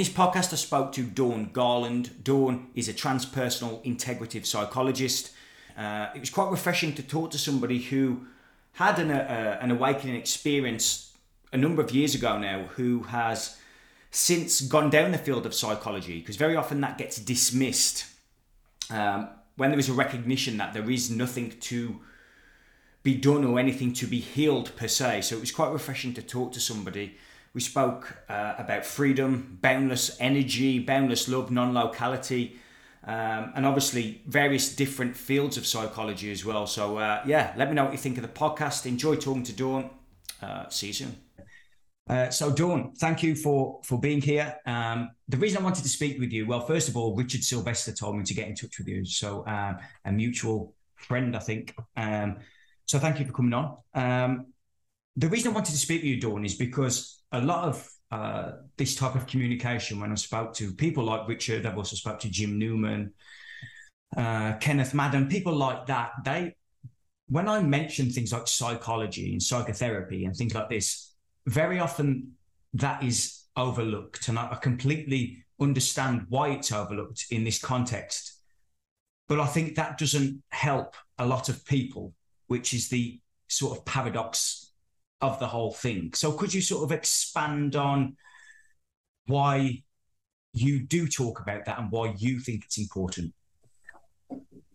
this podcast, I spoke to Dawn Garland. Dawn is a transpersonal integrative psychologist. Uh, it was quite refreshing to talk to somebody who had an, uh, an awakening experience a number of years ago now, who has since gone down the field of psychology, because very often that gets dismissed um, when there is a recognition that there is nothing to be done or anything to be healed per se. So it was quite refreshing to talk to somebody. We spoke uh, about freedom, boundless energy, boundless love, non locality, um, and obviously various different fields of psychology as well. So, uh, yeah, let me know what you think of the podcast. Enjoy talking to Dawn. Uh, see you soon. Uh, so, Dawn, thank you for for being here. Um, the reason I wanted to speak with you, well, first of all, Richard Sylvester told me to get in touch with you. So, um, a mutual friend, I think. Um, so, thank you for coming on. Um, the reason I wanted to speak with you, Dawn, is because a lot of uh, this type of communication, when I spoke to people like Richard, I've also spoke to Jim Newman, uh, Kenneth Madden, people like that, they, when I mention things like psychology and psychotherapy and things like this, very often that is overlooked. And I, I completely understand why it's overlooked in this context. But I think that doesn't help a lot of people, which is the sort of paradox of the whole thing. So could you sort of expand on why you do talk about that and why you think it's important?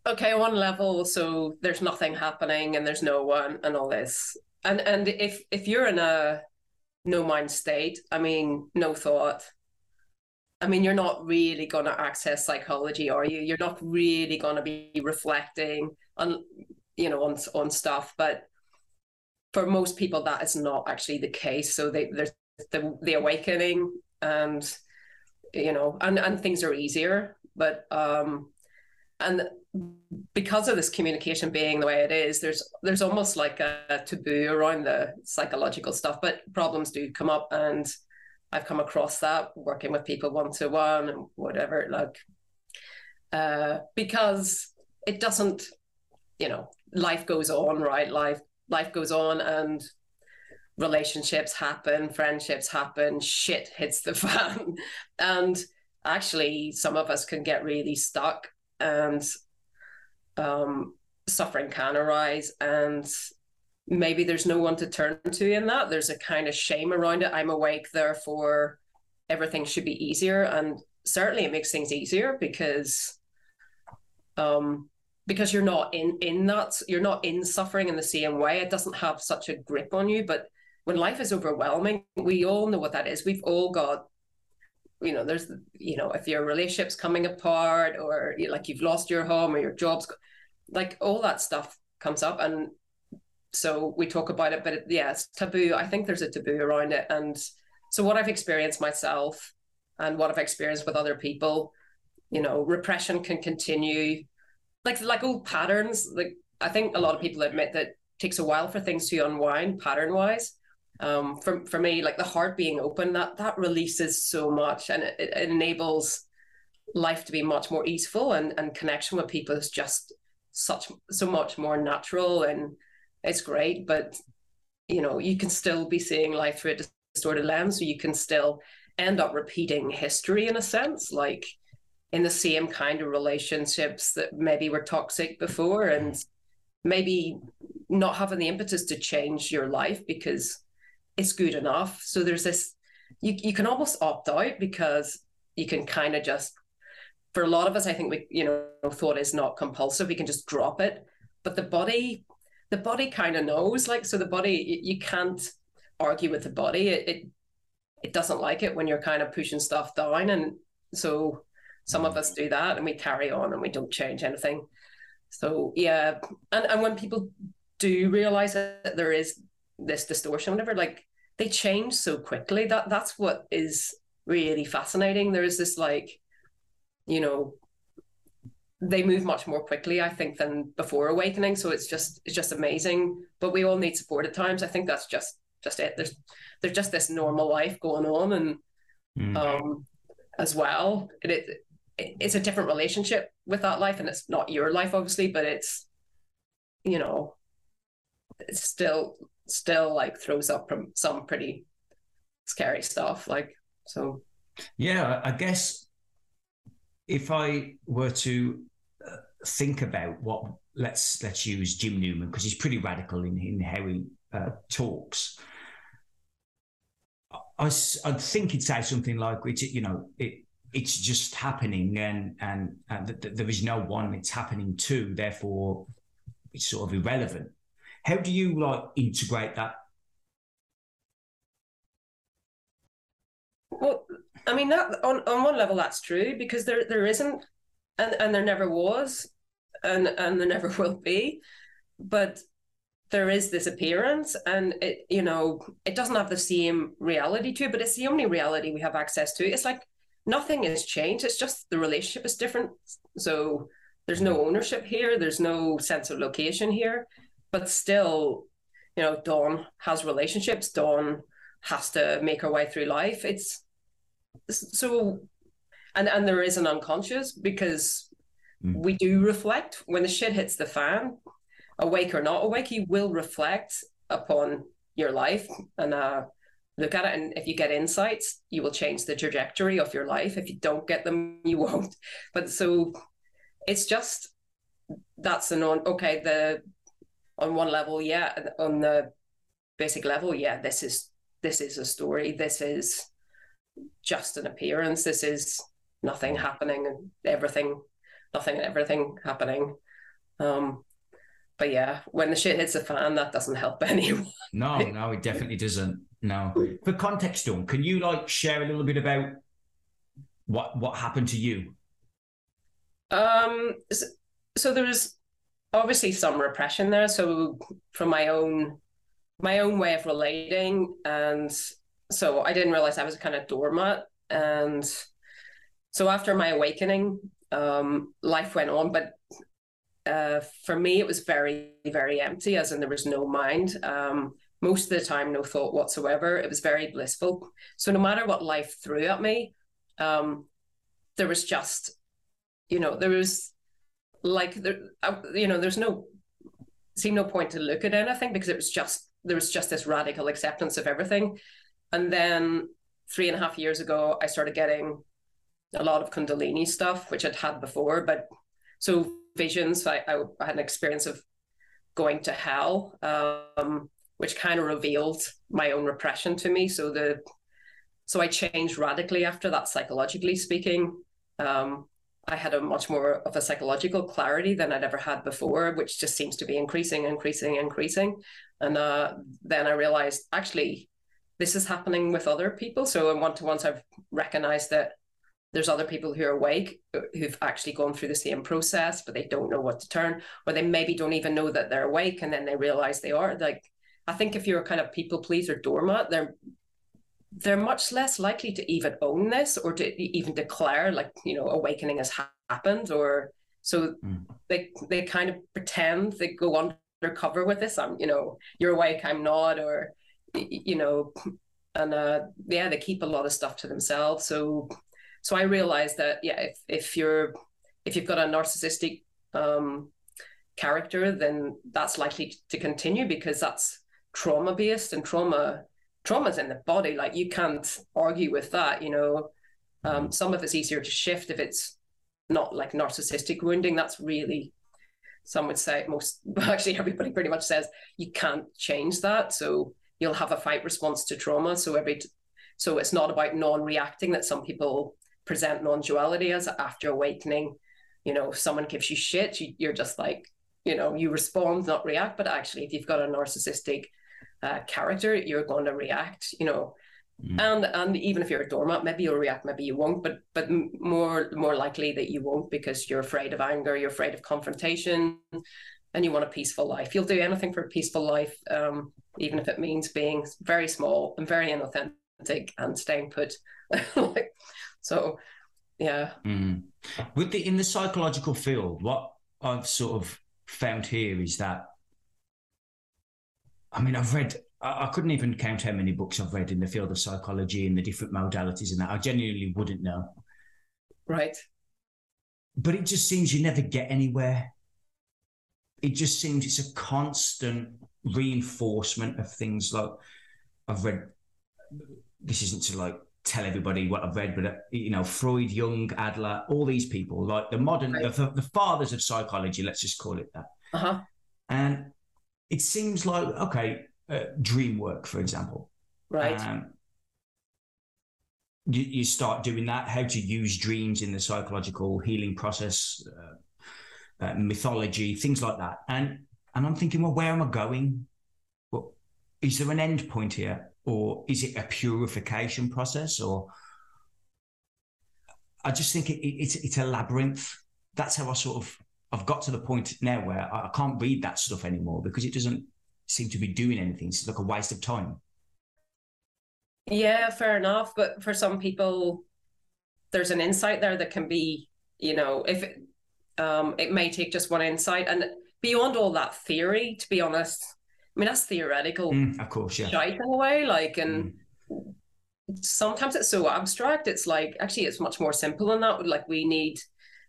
Okay, one level, so there's nothing happening and there's no one and all this. And and if if you're in a no mind state. I mean, no thought. I mean, you're not really going to access psychology, are you? You're not really going to be reflecting on, you know, on on stuff. But for most people, that is not actually the case. So they, there's the the awakening, and you know, and and things are easier. But um, and because of this communication being the way it is, there's there's almost like a, a taboo around the psychological stuff, but problems do come up, and I've come across that working with people one to one and whatever, like uh, because it doesn't, you know, life goes on, right? Life life goes on, and relationships happen, friendships happen, shit hits the fan, and actually some of us can get really stuck and um, suffering can arise and maybe there's no one to turn to in that. There's a kind of shame around it. I'm awake therefore everything should be easier. And certainly it makes things easier because um because you're not in in that you're not in suffering in the same way. It doesn't have such a grip on you. But when life is overwhelming we all know what that is. We've all got you know there's you know if your relationship's coming apart or you, like you've lost your home or your job's like all that stuff comes up. And so we talk about it but it, yeah it's taboo. I think there's a taboo around it. And so what i've experienced myself and what i've experienced with other people you know repression can continue like like old patterns like i think a lot of people admit that takes a while for things to unwind pattern wise um, for for me, like the heart being open, that that releases so much, and it, it enables life to be much more easeful, and and connection with people is just such so much more natural, and it's great. But you know, you can still be seeing life through a distorted lens, so you can still end up repeating history in a sense, like in the same kind of relationships that maybe were toxic before, and maybe not having the impetus to change your life because it's good enough. So there's this you you can almost opt out because you can kind of just for a lot of us, I think we, you know, thought is not compulsive. We can just drop it. But the body, the body kind of knows. Like, so the body, you, you can't argue with the body. It, it it doesn't like it when you're kind of pushing stuff down. And so some of us do that and we carry on and we don't change anything. So yeah. And and when people do realize that there is this distortion, whatever, like they change so quickly. That that's what is really fascinating. There is this like, you know, they move much more quickly, I think, than before awakening. So it's just it's just amazing. But we all need support at times. I think that's just just it. There's there's just this normal life going on, and mm. um, as well, it, it it's a different relationship with that life, and it's not your life, obviously, but it's you know, it's still still like throws up from some pretty scary stuff. Like so. Yeah, I guess if I were to uh, think about what let's let's use Jim Newman because he's pretty radical in, in how he uh, talks. I, I think he'd say something like, "It's you know, it, it's just happening, and and, th- th- there is no one it's happening to. Therefore, it's sort of irrelevant." How do you like integrate that? Well, I mean that on, on one level that's true because there there isn't and, and there never was and and there never will be. But there is this appearance and it you know it doesn't have the same reality to it but it's the only reality we have access to it's like nothing has changed. It's just the relationship is different. So there's no ownership here. There's no sense of location here. But still you know dawn has relationships. Dawn has to make her way through life. It's so and and there is an unconscious because mm. we do reflect. When the shit hits the fan awake or not awake you will reflect upon your life and uh, look at it and if you get insights you will change the trajectory of your life if you don't get them you won't but so it's just that's an on okay the on one level yeah on the basic level yeah this is this is a story this is just an appearance. This is nothing happening and everything, nothing and everything happening. Um, but yeah, when the shit hits the fan, that doesn't help anyone. No, no, it definitely doesn't. No. For context, Dawn, can you like share a little bit about what what happened to you? Um. So, so there was obviously some repression there. So from my own my own way of relating and so I didn't realize I was a kind of doormat. And so after my awakening, um, life went on. But uh, for me, it was very, very empty, as in there was no mind. Um, most of the time, no thought whatsoever. It was very blissful. So no matter what life threw at me, um, there was just, you know, there was like there, you know, there's no seemed no point to look at anything because it was just there was just this radical acceptance of everything. And then three and a half years ago, I started getting a lot of Kundalini stuff, which I'd had before. But so visions, I, I, I had an experience of going to hell, um, which kind of revealed my own repression to me. So the so I changed radically after that, psychologically speaking. Um, I had a much more of a psychological clarity than I'd ever had before, which just seems to be increasing, increasing, increasing. And uh, then I realized actually this is happening with other people. So in one to ones, I've recognized that there's other people who are awake who've actually gone through the same process, but they don't know what to turn, or they maybe don't even know that they're awake, and then they realize they are. Like, I think if you're a kind of people pleaser doormat, they're they're much less likely to even own this or to even declare like you know awakening has happened or so mm. they they kind of pretend they go undercover with this i'm you know you're awake i'm not or you know, and uh, yeah, they keep a lot of stuff to themselves. So, so I realized that yeah, if if you're if you've got a narcissistic um, character, then that's likely to continue because that's trauma based and trauma trauma's in the body. Like you can't argue with that. You know, um, some of it's easier to shift if it's not like narcissistic wounding. That's really some would say most actually everybody pretty much says you can't change that. So you'll have a fight response to trauma. So every so it's not about non-reacting that some people present non-duality as after awakening. You know, if someone gives you shit, you, you're just like, you know, you respond, not react. But actually, if you've got a narcissistic uh, character, you're going to react. You know, Mm. And and even if you're a doormat, maybe you'll react, maybe you won't, but but more more likely that you won't because you're afraid of anger, you're afraid of confrontation, and you want a peaceful life. You'll do anything for a peaceful life. Um, even if it means being very small and very inauthentic and staying put. so, yeah. Mm. With the in the psychological field, what I've sort of found here is that, I mean, I've read. I, I couldn't even count how many books I've read in the field of psychology and the different modalities and that. I genuinely wouldn't know. Right. But it just seems you never get anywhere. It just seems it's a constant reinforcement of things like I've read. This isn't to like tell everybody what I've read, but uh, you know, Freud, Jung, Adler, all these people, like the modern, right. the, the, fathers of psychology, let's just call it that. Uh-huh. And it seems like okay, uh, dream work, for example. Right. Um, you, you start doing that. How to use dreams in the psychological healing process, uh, uh, mythology, things like that. And and I'm thinking, well, where am I going? Well, is there an end point here? or is it a purification process or i just think it, it, it's it's a labyrinth that's how i sort of i've got to the point now where I, I can't read that stuff anymore because it doesn't seem to be doing anything it's like a waste of time yeah fair enough but for some people there's an insight there that can be you know if it, um, it may take just one insight and beyond all that theory to be honest I mean, that's theoretical. Mm, of course, yeah. Shite in a way, like, and mm. sometimes it's so abstract. It's like actually, it's much more simple than that. Like, we need,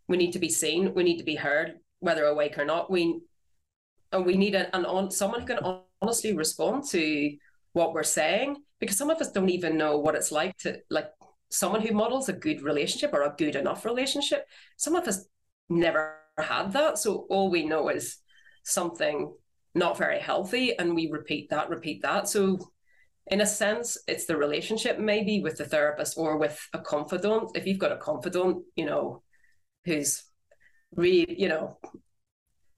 we need to be seen. We need to be heard, whether awake or not. We, and we need an, an on someone who can honestly respond to what we're saying because some of us don't even know what it's like to like someone who models a good relationship or a good enough relationship. Some of us never had that, so all we know is something not very healthy and we repeat that repeat that so in a sense it's the relationship maybe with the therapist or with a confidant if you've got a confidant you know who's really you know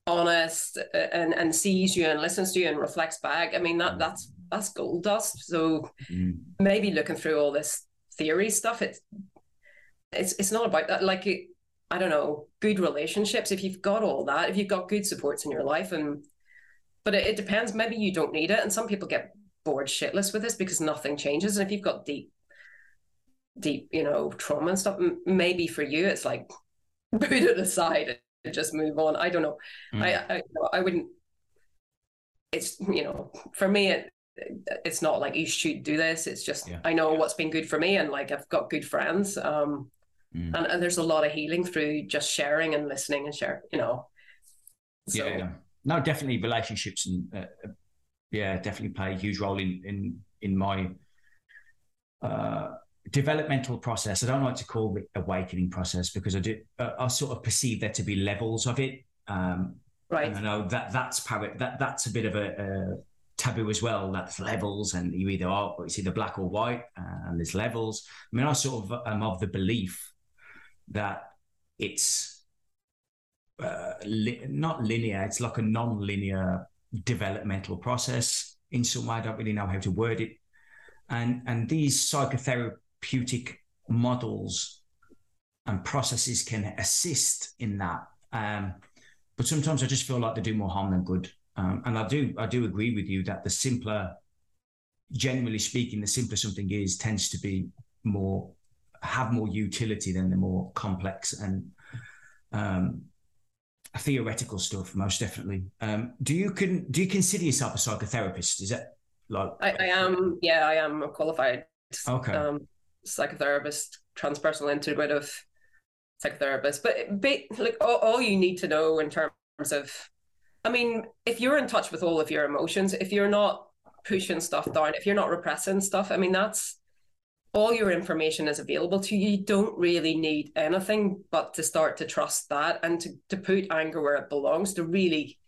honest uh, and and sees you and listens to you and reflects back i mean that that's that's gold dust so mm. maybe looking through all this theory stuff it's it's it's not about that like it, i don't know good relationships if you've got all that if you've got good supports in your life and but it, it depends. Maybe you don't need it, and some people get bored shitless with this because nothing changes. And if you've got deep, deep, you know, trauma and stuff, maybe for you it's like put it aside and just move on. I don't know. Mm. I, I I wouldn't. It's you know, for me it it's not like you should do this. It's just yeah. I know what's been good for me, and like I've got good friends. Um, mm. and, and there's a lot of healing through just sharing and listening and share. You know. So, yeah no, definitely relationships and uh, uh, yeah, definitely play a huge role in in in my uh, developmental process. I don't like to call it awakening process because I do uh, I sort of perceive there to be levels of it. Um, right. I know that that's power, that that's a bit of a, a taboo as well. That's levels, and you either are it's either black or white, and there's levels. I mean, I sort of am of the belief that it's uh, li- not linear. It's like a non-linear developmental process. In some way, I don't really know how to word it. And and these psychotherapeutic models and processes can assist in that. Um, but sometimes I just feel like they do more harm than good. Um, and I do I do agree with you that the simpler, generally speaking, the simpler something is tends to be more have more utility than the more complex and um, theoretical stuff, most definitely. Um, do you can do you consider yourself a psychotherapist? Is that like I, I am? Yeah, I am a qualified okay. um, psychotherapist, transpersonal integrative psychotherapist. But, but like all, all you need to know in terms of, I mean, if you're in touch with all of your emotions, if you're not pushing stuff down, if you're not repressing stuff, I mean, that's all your information is available to you. You don't really need anything but to start to trust that and to, to put anger where it belongs, to really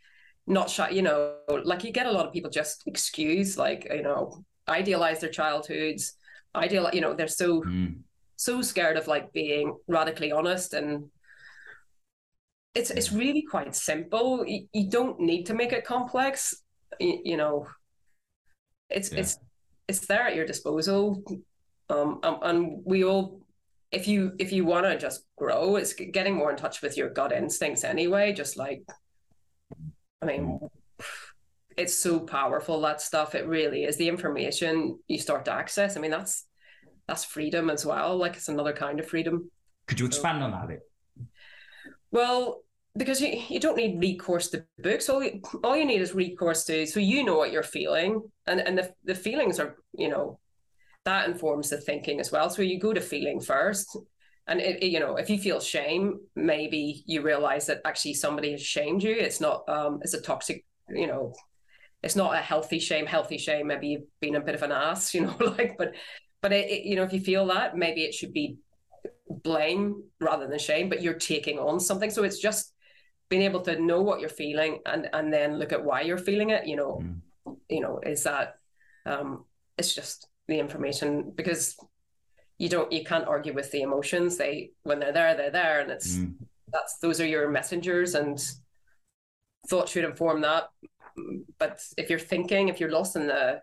not shut, you know, like you get a lot of people just excuse, like, you know, idealize their childhoods, ideal, you know, they're so mm. so scared of like being radically honest and it's it's really quite simple. You, you don't need to make it complex. You, you know, it's yeah. it's it's there at your disposal um, um, and we all if you if you want to just grow it's getting more in touch with your gut instincts anyway just like i mean it's so powerful that stuff. It really is. The information you start to access i mean that's that's freedom as well. Like it's another kind of freedom. Could you expand so, on that bit? Well because you, you don't need recourse to books. All you, all you need is recourse to so you know what you're feeling. And and the, the feelings are you know that informs the thinking as well. So you go to feeling first. And it, it, you know, if you feel shame, maybe you realize that actually somebody has shamed you. It's not um it's a toxic, you know, it's not a healthy shame. Healthy shame, maybe you've been a bit of an ass, you know, like but but it, it, you know, if you feel that, maybe it should be blame rather than shame. But you're taking on something, so it's just being able to know what you're feeling and and then look at why you're feeling it. You know, mm. you know, is that um, it's just the information because you don't you can't argue with the emotions. They when they're there, they're there, and it's mm. that's those are your messengers and thought should inform that. But if you're thinking, if you're lost in the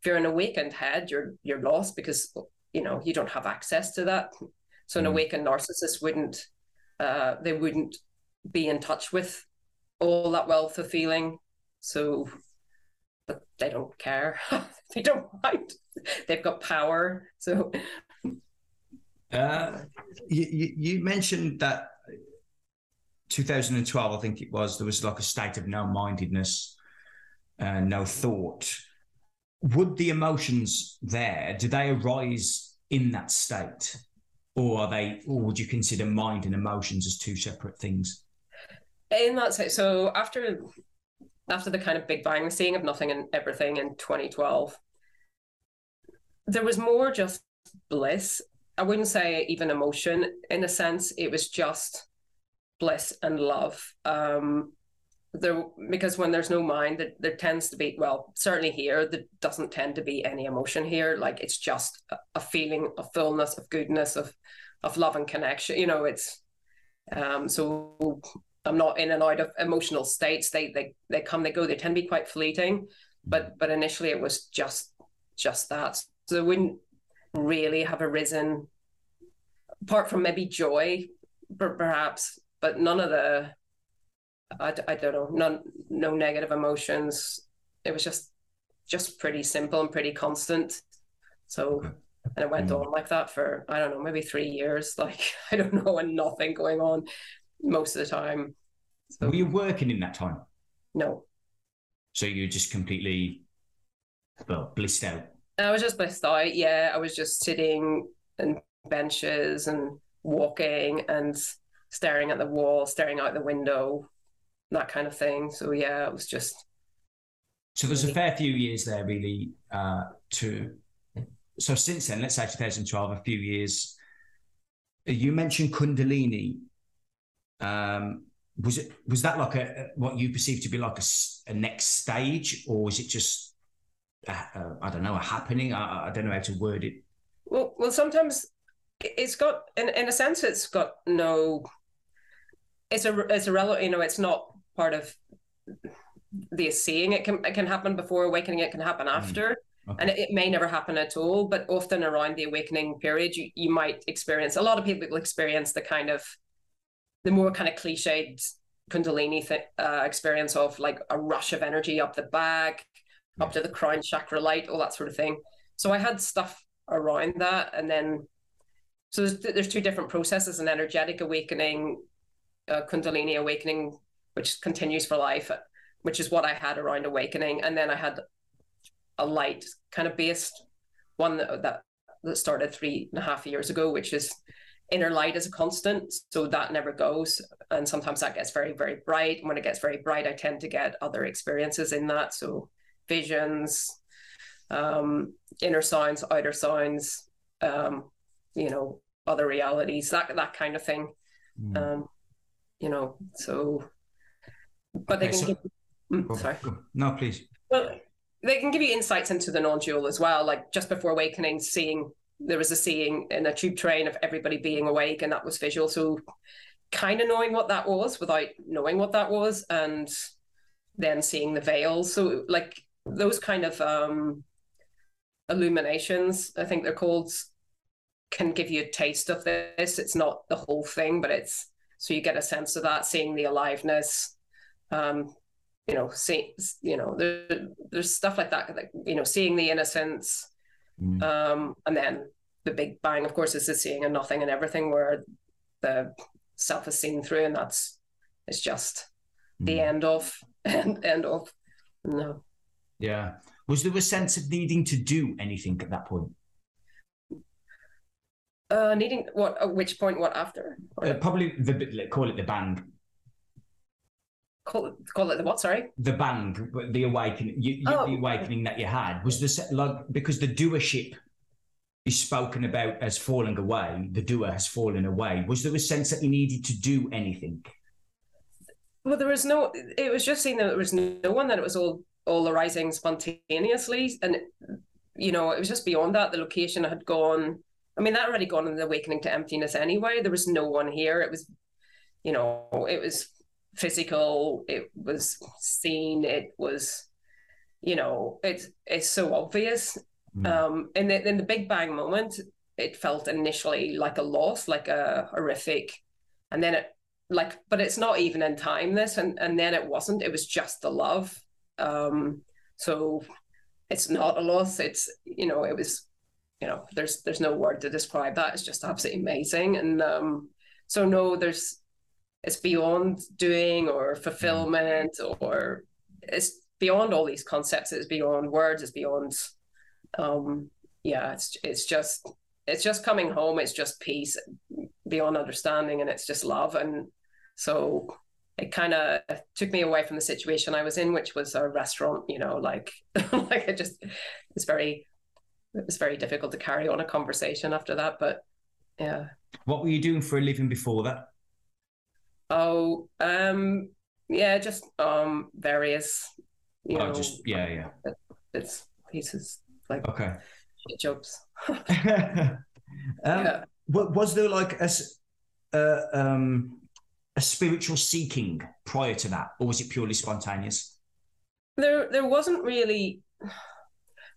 if you're an awakened head, you're you're lost because you know you don't have access to that. So an mm. awakened narcissist wouldn't uh, they wouldn't be in touch with all that wealth of feeling. So but they don't care. they don't mind. They've got power. So uh, you, you mentioned that 2012, I think it was, there was like a state of no mindedness, uh, no thought. Would the emotions there, do they arise in that state? Or are they, or would you consider mind and emotions as two separate things? In that state, so after after the kind of big bang, the seeing of nothing and everything in 2012, there was more just bliss. I wouldn't say even emotion in a sense. It was just bliss and love. Um, there because when there's no mind, there, there tends to be well, certainly here there doesn't tend to be any emotion here. Like it's just a, feeling of fullness, of goodness, of of love and connection. You know, it's um, so I'm not in and out of emotional states. They they they come, they go. They tend to be quite fleeting, but but initially it was just just that. So they wouldn't really have arisen, apart from maybe joy, perhaps but none of the I, I don't know none no negative emotions. It was just just pretty simple and pretty constant. So and it went mm. on like that for i don't know maybe three years. Like i don't know and nothing going on most of the time. So, were you working in that time? No. So you're just completely well blissed out? I was just blissed out yeah. I was just sitting in benches and walking and staring at the wall, staring out the window, that kind of thing. So yeah, it was just. So there's a fair few years there, really, uh, to. So since then, let's say 2012, a few years. You mentioned Kundalini. Um, was it was that like a what you perceive to be like a, a next stage, or was it just I don't know a happening? I, I don't know how to word it. Well, well, sometimes it's got in in a sense it's got no it's a it's a relative you know it's not part of the seeing it can it can happen before awakening it can happen mm. after okay. and it, it, may never happen at all but often around the awakening period you, you might experience a lot of people experience the kind of the more kind of cliched kundalini th- uh, experience of like a rush of energy up the back yeah. up to the crown chakra light all that sort of thing so i had stuff around that and then so there's, there's two different processes an energetic awakening uh, Kundalini awakening, which continues for life, which is what I had around awakening, and then I had a light kind of based one that, that that started three and a half years ago, which is inner light is a constant, so that never goes, and sometimes that gets very very bright. When it gets very bright, I tend to get other experiences in that, so visions, um, inner sounds, outer sounds, um, you know, other realities, that that kind of thing. Mm. Um, you know so but okay, they can so, give, mm, sorry no please well they can give you insights into the non-dual as well like just before awakening seeing there was a seeing in a tube train of everybody being awake and that was visual so kind of knowing what that was without knowing what that was and then seeing the veil. so like those kind of um illuminations i think they're called can give you a taste of this it's not the whole thing but it's so you get a sense of that, seeing the aliveness. Um, you know, see, you know, there, there's stuff like that, like, you know, seeing the innocence. Mm. Um, and then the big bang, of course, is the seeing and nothing and everything where the self is seen through, and that's it's just mm. the end of end end of no. Yeah. Was there a sense of needing to do anything at that point? Uh, needing what? At which point? What after? Uh, probably the call it the band. Call it, call it the what? Sorry. The bang, the awakening, you, oh. the awakening that you had was this like because the doership is spoken about as falling away, the doer has fallen away. Was there a sense that you needed to do anything? Well, there was no. It was just saying that there was no one that it was all all arising spontaneously, and you know it was just beyond that. The location had gone. I mean, that already gone in the awakening to emptiness anyway. There was no one here. It was, you know, it was physical. It was seen. It was, you know, it's it's so obvious Mm. Um, in the in the Big Bang moment, it felt initially like a loss, like a horrific, and then it like, but it's not even in time. This and and then it wasn't. It was just the love. Um, so it's not a loss. It's you know, it was, you know, there's there's no word to describe that. It's just absolutely amazing. And um, so no, there's it's beyond doing or fulfillment or it's beyond all these concepts. It's beyond words. It's beyond um, yeah, it's it's just it's just coming home. It's just peace beyond understanding, and it's just love. And so it kind of took me away from the situation I was in, which was a restaurant. You know, like like it just it's very it was very difficult to carry on a conversation after that. But yeah. What were you doing for a living before that? Oh, um, yeah, just um various. You oh, know, just yeah, yeah. It's pieces like okay jobs. um, yeah. Was there like a, uh, um, a spiritual seeking prior to that, or was it purely spontaneous? There, there wasn't really,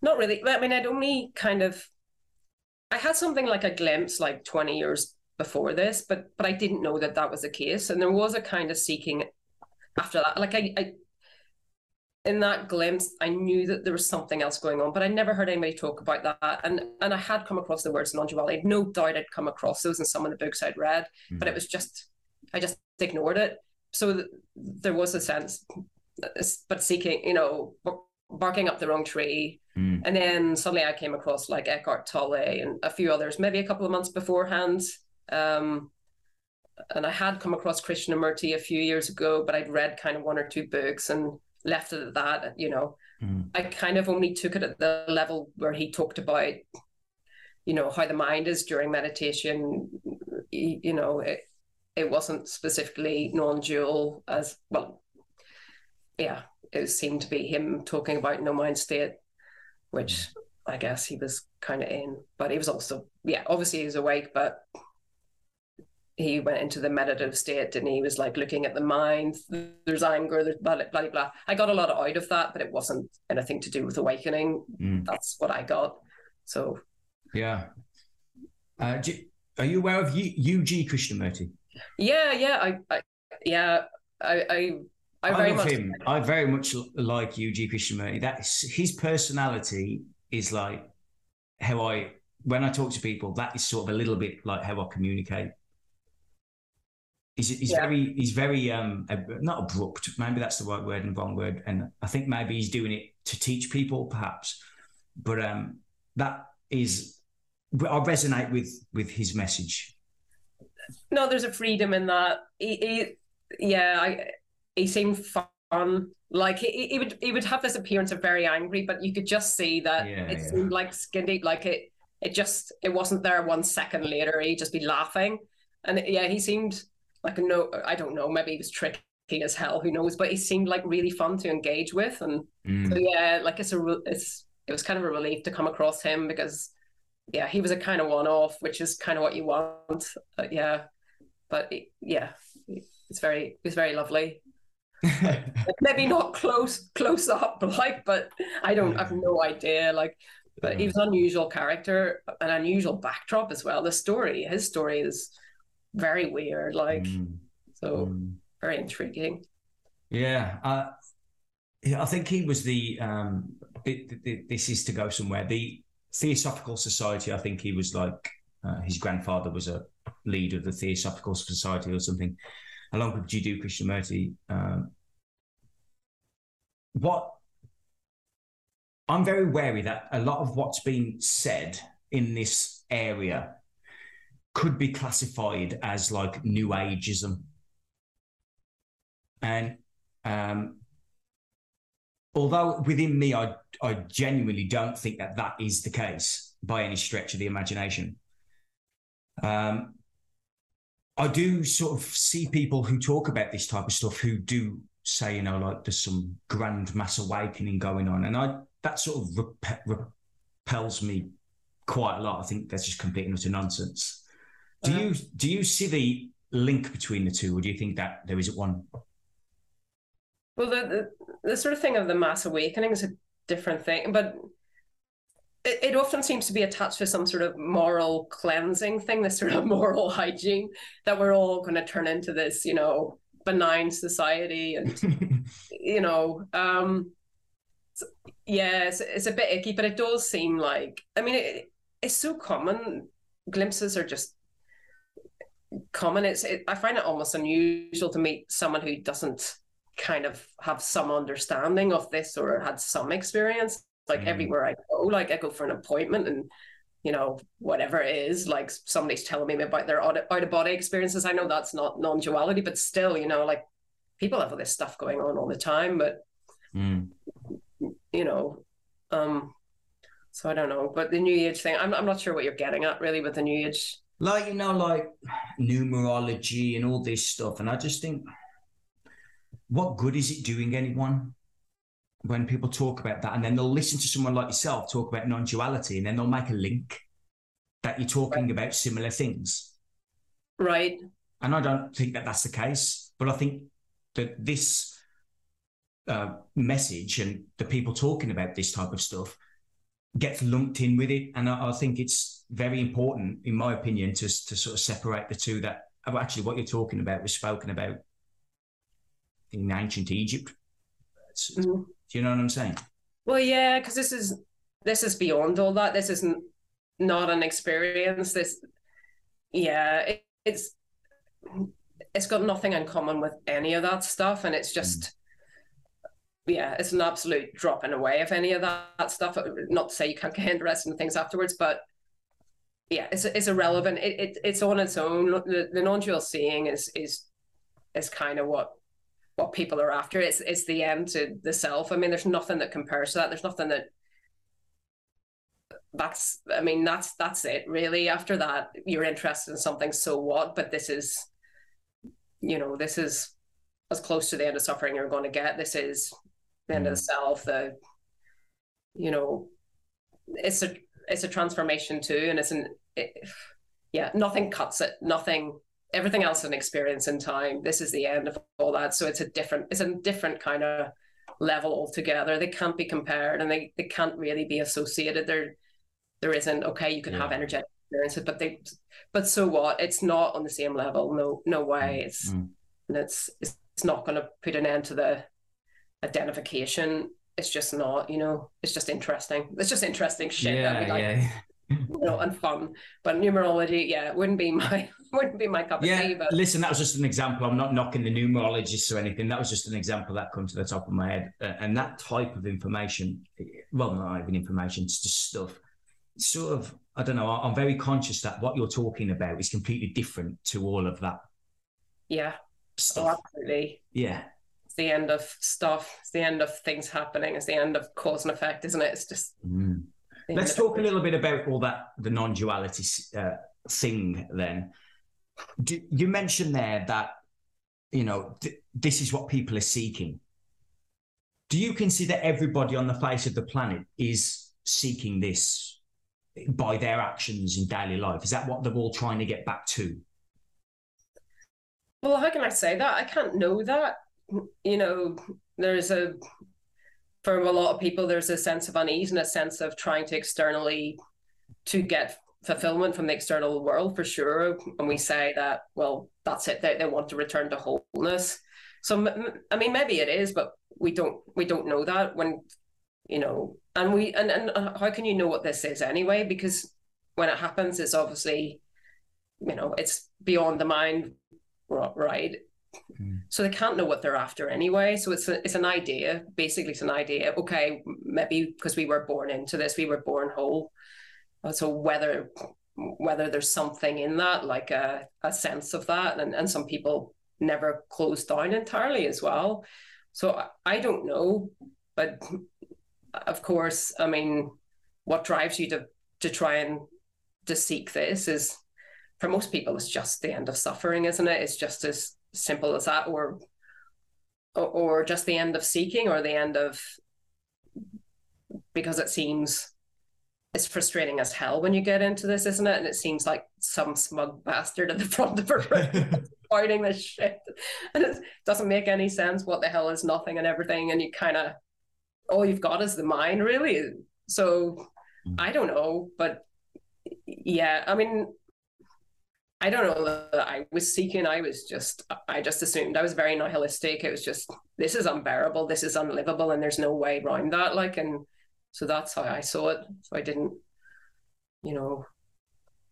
not really. I mean, I'd only kind of, I had something like a glimpse, like twenty years before this, but but I didn't know that that was the case, and there was a kind of seeking after that. Like I, I in that glimpse, I knew that there was something else going on, but I never heard anybody talk about that. And and I had come across the words non-duality. I had no doubt I'd come across those in some of the books I'd read, mm-hmm. but it was just I just ignored it. So th- there was a sense, but seeking, you know, barking up the wrong tree. Mm. And then suddenly I came across like Eckhart Tolle and a few others, maybe a couple of months beforehand. Um, and I had come across Krishnamurti a few years ago, but I'd read kind of one or two books and left it at that. You know, mm. I kind of only took it at the level where he talked about, you know, how the mind is during meditation. You know, it it wasn't specifically non-dual as well. Yeah, it seemed to be him talking about no mind state, which I guess he was kind of in, but he was also yeah, obviously he was awake, but he went into the meditative state and he was like looking at the mind. There's anger, there's blah, blah, blah, blah. I got a lot out of that, but it wasn't anything to do with awakening. Mm. That's what I got. So, yeah. Uh, do, are you aware of U- UG Krishnamurti? Yeah, yeah. I, I yeah, I, I, I, very much. Him. I very much like UG Krishnamurti. That's his personality is like how I, when I talk to people, that is sort of a little bit like how I communicate he's, he's yeah. very he's very um not abrupt. Maybe that's the right word and wrong word. And i think maybe he's doing it to teach people perhaps. But um that is i resonate with with his message. No there's a freedom in that. He, he yeah I, he seemed fun. Like he, he would he would have this appearance of very angry but you could just see that yeah, it yeah. seemed like skin deep. Like it it just it wasn't there one second later. He'd just be laughing. And yeah he seemed like no i don't know maybe he was tricky as hell who knows but he seemed like really fun to engage with and mm. so yeah like it's a it's it was kind of a relief to come across him because yeah he was a kind of one-off which is kind of what you want but yeah but yeah it's very it's very lovely. Maybe not close close up like but i don't I have no idea like but he was an unusual character an unusual backdrop as well. The story his story is very weird. Like, mm. so mm. very intriguing. Yeah. Uh, I think he was the. Um, it, it, this is to go somewhere. The Theosophical Society. I think he was like uh, his grandfather was a leader of the Theosophical Society or something, along with Jiddu Krishnamurti. Um, what I'm very wary that a lot of what's been said in this area could be classified as like new ageism. And um, although within me, I, I genuinely don't think that that is the case. by any stretch of the imagination. Um, I do sort of see people who talk about this type of stuff who do say, you know, like there's some grand mass awakening going on, and I that sort of rep- repels me quite a lot. I think that's just complete and utter nonsense. Do uh-huh. you do you see the link between the two, or do you think that there isn't one? Well, the, the, the sort of thing of the mass awakening is a different thing, but it, it often seems to be attached to some sort of moral cleansing thing, this sort of moral hygiene that we're all going to turn into this, you know, benign society, and you know, um, yeah, it's, it's a bit icky, but it does seem like I mean, it, it's so common. Glimpses are just common. It's it, I find it almost unusual to meet someone who doesn't kind of have some understanding of this or had some experience. Like mm. everywhere I go, like I go for an appointment and you know whatever it is, like somebody's telling me about their out of body experiences. I know that's not non duality, but still, you know, like people have all this stuff going on all the time, but. Mm. You know, um, so I don't know, but the New Age thing, I'm I'm not sure what you're getting at really with the New Age like you know like numerology and all this stuff and i just think what good is it doing anyone when people talk about that? And then they'll listen to someone like yourself talk about non-duality and then they'll make a link that you're talking about similar things. Right. And i don't think that that's the case but i think that this uh, message and the people talking about this type of stuff gets lumped in with it and I, I think it's very important, in my opinion, to to sort of separate the two. That actually what you're talking about was spoken about in ancient Egypt. Mm-hmm. Do you know what I'm saying? Well, yeah, because this is this is beyond all that. This isn't not an experience. This, yeah, it, it's it's got nothing in common with any of that stuff, and it's just. Yeah, it's an absolute drop dropping away of any of that, stuff. Uh, not to say you can't get interested in things afterwards, but yeah, it's it's irrelevant. It, it it's on its own. The, the non-dual seeing is is is kind of what what people are after. It's it's the end to the self. I mean, there's nothing that compares to that. There's nothing that that's I mean, that's that's it really. After that, you're interested in something, so what? But this is you know, this is as close to the end of suffering you're going to get. This is end mm. of the self, the you know, it's a it's a transformation too, and it's an it, yeah, nothing cuts it. Nothing. Everything else is an experience in time. This is the end of all that. So it's a different. It's a different kind of level altogether. They can't be compared, and they they can't really be associated. There, there isn't. Okay, you can yeah. have energetic experiences, but they, but so what? It's not on the same level. No, no way. Mm, it's mm. and it's it's not going to put an end to the identification it's just not, you know, it's just interesting. It's just interesting shit. Yeah, like, yeah. you know, and fun. But numerology, yeah, wouldn't be my wouldn't be my cup of tea. But listen, that was just an example. I'm not knocking the numerologists or anything. That was just an example that comes to the top of my head. And that type of information, well, not even information, it's just stuff. Sort of, I don't know. I'm very conscious that what you're talking about is completely different to all of that. Yeah. Oh, stuff. Oh, absolutely. Yeah the end of stuff. It's the end of things happening. It's the end of cause and effect, isn't it? It's just. Mm. Let's talk a little bit about all that the non-duality uh, thing. Then, Do, you mentioned there that you know th- this is what people are seeking. Do you consider everybody on the face of the planet is seeking this by their actions in daily life? Is that what they're all trying to get back to? Well, how can I say that? I can't know that you know, there's a for a lot of people there's a sense of unease and a sense of trying to externally to get fulfillment from the external world for sure. And we say that well that's it. They, they want to return to wholeness. So i mean maybe it is but we don't we don't know that when you know and we and, and uh, how can you know what this is anyway? Because when it happens it's obviously you know it's beyond the mind right Mm. So they can't know what they're after anyway. So it's a, it's an idea. Basically, it's an idea. Okay, maybe because we were born into this, we were born whole. Uh, so whether whether there's something in that, like a, a sense of that, and, and some people never close down entirely as well. So I, I don't know, but of course, I mean, what drives you to to try and to seek this is for most people it's just the end of suffering, isn't it? It's just as simple as that, or or, just the end of seeking, or the end of because it seems it's frustrating as hell when you get into this, isn't it? And it seems like some smug bastard at the front of her fighting this shit, and it doesn't make any sense. What the hell is nothing and everything, and you kind of all you've got is the mind, really. So mm. I don't know, but yeah, I mean, I don't know that I was seeking. I was just, I just assumed I was very nihilistic. It was just, this is unbearable. This is unlivable, and there's no way around that. Like, and so that's how I saw it. So I didn't, you know.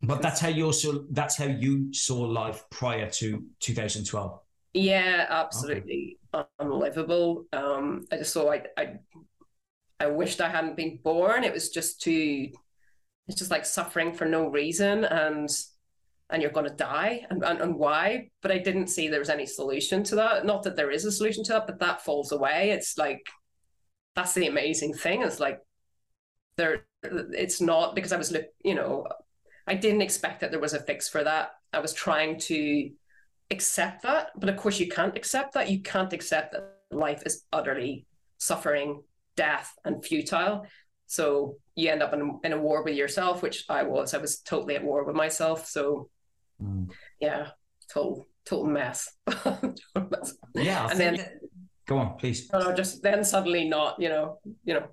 But that's how you also, that's how you saw life prior to 2012. Yeah, absolutely okay. unlivable. Um, I just saw I, I, I wished I hadn't been born. It was just too, it's just like suffering for no reason, and and you're going to die and, and, and why but i didn't see there was any solution to that. Not that there is a solution to that but that falls away. It's like that's the amazing thing it's like there it's not because i was look, you know i didn't expect that there was a fix for that. I was trying to accept that but of course you can't accept that. You can't accept that life is utterly suffering death and futile. So you end up in, in a war with yourself which i was. I was totally at war with myself. So Mm. Yeah, total total mess. yeah, and then that... go on, please. No, no, just then suddenly not. You know, you know.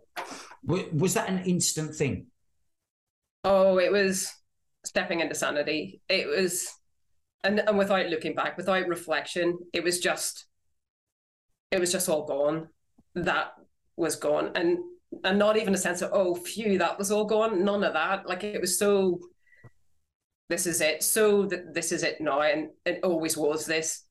Was that an instant thing? Oh, it was stepping into sanity. It was, and and without looking back, without reflection, it was just, it was just all gone. That was gone, and and not even a sense of oh, phew, that was all gone. None of that. Like it was so this is it. So that this is it now, and it always was this.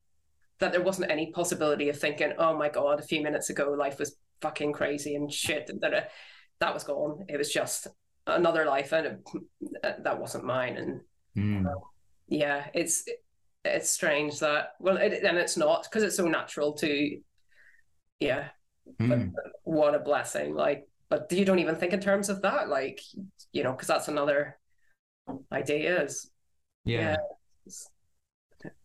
That there wasn't any possibility of thinking, oh my god, a few minutes ago life was fucking crazy and shit. That that was gone. It was just another life, and it, that wasn't mine. And mm. uh, yeah, it's it's strange that well, it, and it's not because it's so natural to, yeah. Mm. But what a blessing! Like, but you don't even think in terms of that, like you know, because that's another ideas. Yeah. yeah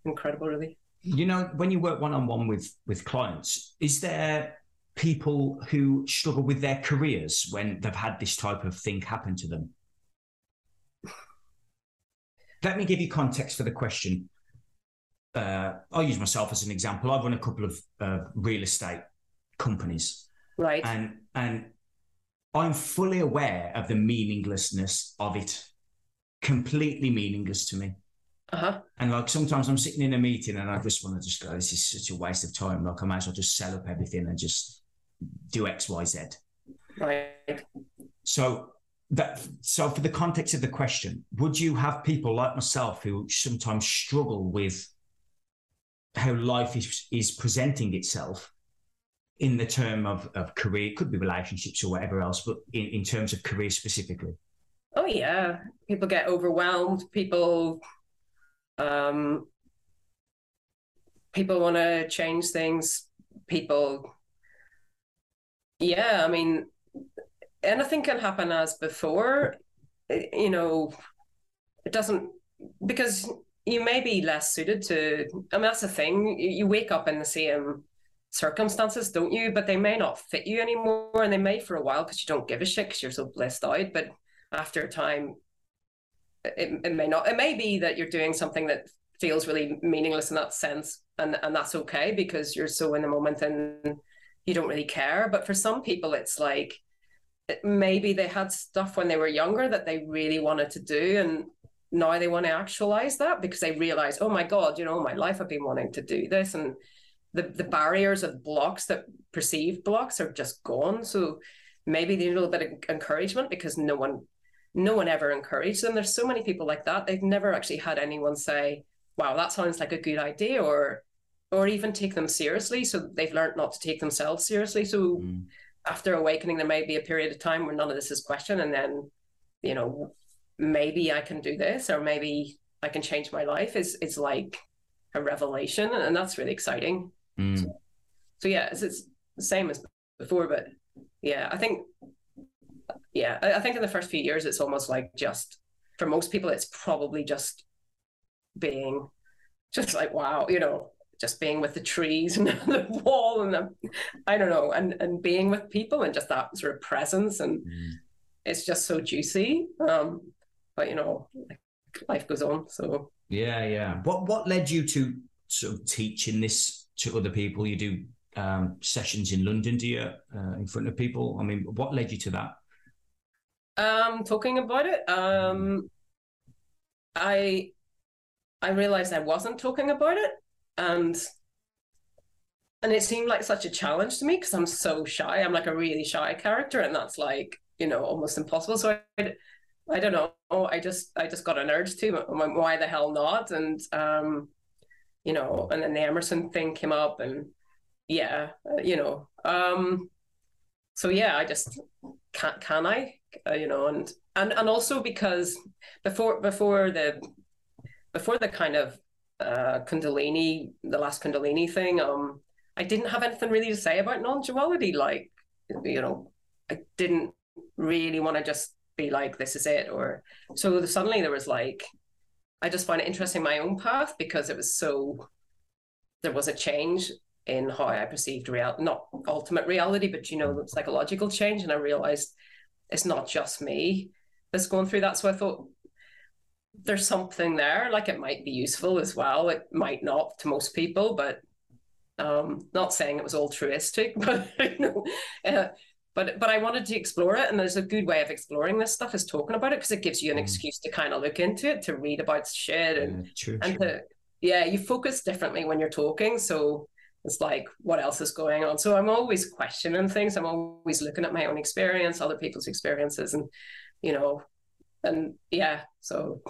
incredible, really. You know, when you work one on one with with clients, is there people who struggle with their careers when they've had this type of thing happen to them? Let me give you context for the question. Uh, I'll use myself as an example. I've run a couple of uh, real estate companies, right? And and I'm fully aware of the meaninglessness of it completely meaningless to me. Uh-huh. And like sometimes I'm sitting in a meeting and I just want to just go, this is such a waste of time. Like I might as well just sell up everything and just do X, Y, Z. Right. So that so for the context of the question, would you have people like myself who sometimes struggle with how life is is presenting itself in the term of, of career, it could be relationships or whatever else, but in, in terms of career specifically? Oh yeah, people get overwhelmed. People, um, people want to change things. People, yeah. I mean, anything can happen as before. You know, it doesn't because you may be less suited to. I mean, that's the thing. You wake up in the same circumstances, don't you? But they may not fit you anymore, and they may for a while because you don't give a shit because you're so blissed out. But after a time it, it may not it may be that you're doing something that feels really meaningless in that sense and and that's okay because you're so in the moment and you don't really care. But for some people it's like maybe they had stuff when they were younger that they really wanted to do and now they want to actualize that because they realize oh my god you know my life i've been wanting to do this and the the barriers of blocks that perceived blocks are just gone. So maybe they need a little bit of encouragement because no one no one ever encouraged them. There's so many people like that. They've never actually had anyone say, wow, that sounds like a good idea or or even take them seriously. So they've learned not to take themselves seriously. So mm. after awakening, there may be a period of time where none of this is questioned. And then, you know, maybe I can do this or maybe I can change my life is it's like a revelation. And that's really exciting. Mm. So, so, yeah, it's, it's the same as before, but yeah, I think yeah, I, I think in the first few years, it's almost like just for most people, it's probably just being just like wow, you know, just being with the trees and the wall and the, I don't know, and and being with people and just that sort of presence and mm. it's just so juicy. Um, but you know, life goes on. So yeah, yeah. What what led you to sort of teaching this to other people? You do um, sessions in London, do you, uh, in front of people? I mean, what led you to that? Um, talking about it, um, I I realized I wasn't talking about it, and and it seemed like such a challenge to me because I'm so shy. I'm like a really shy character, and that's like you know almost impossible. So I, I don't know. I just I just got an urge to. Why the hell not? And um, you know, and then the Emerson thing came up, and yeah, you know, um, so yeah, I just can can I, uh, you know, and and and also because before before the before the kind of uh, Kundalini, the last Kundalini thing, um, I didn't have anything really to say about non-duality. Like, you know, I didn't really want to just be like, this is it. Or so suddenly there was like, I just find it interesting my own path because it was so, there was a change in how I perceived reality, not ultimate reality, but, you know, the psychological change. And I realized it's not just me that's going through that. So I thought, there's something there like it might be useful as well it might not to most people but um not saying it was altruistic but you know uh, but but I wanted to explore it, and there's a good way of exploring this stuff is talking about it because it gives you an mm. excuse to kind of look into it, to read about shit, and yeah, true, and true. to yeah, you focus differently when you're talking. So it's like what else is going on. So I'm always questioning things. I'm always looking at my own experience, other people's experiences, and you know, and yeah, so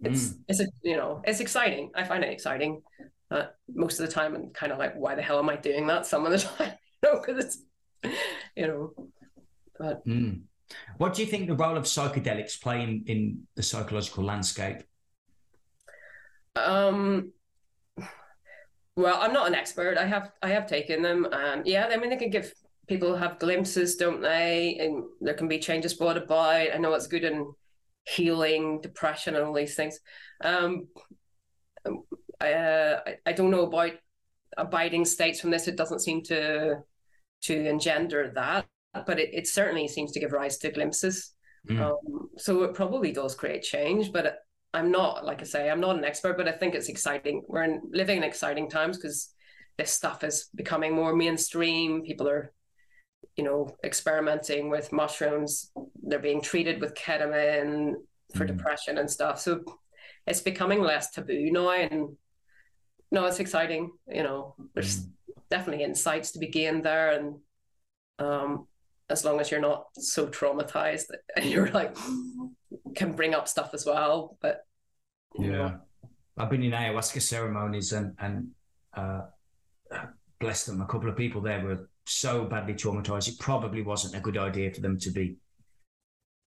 it's mm. it's a, you know it's exciting. I find it exciting. Uh, most of the time, and kind of like, why the hell am I doing that? Some of the time, you know, because it's you know. But mm. what do you think the role of psychedelics play in, in the psychological landscape? Um, well, I'm not an expert. I have I have taken them, and yeah, I mean they can give people have glimpses, don't they? And there can be changes brought about. I know it's good in healing depression and all these things. Um, I, uh, I don't know about abiding states from this. It doesn't seem to to engender that, but it, it certainly seems to give rise to glimpses. Mm. Um, so it probably does create change, but I'm not, like I say, I'm not an expert, but I think it's exciting. We're in, living in exciting times because this stuff is becoming more mainstream. People are, you know, experimenting with mushrooms. They're being treated with ketamine for mm. depression and stuff. So it's becoming less taboo now. And no, it's exciting. You know, there's mm definitely insights to be gained there and um as long as you're not so traumatized and you're like can bring up stuff as well but yeah know. i've been in ayahuasca ceremonies and and uh bless them a couple of people there were so badly traumatized it probably wasn't a good idea for them to be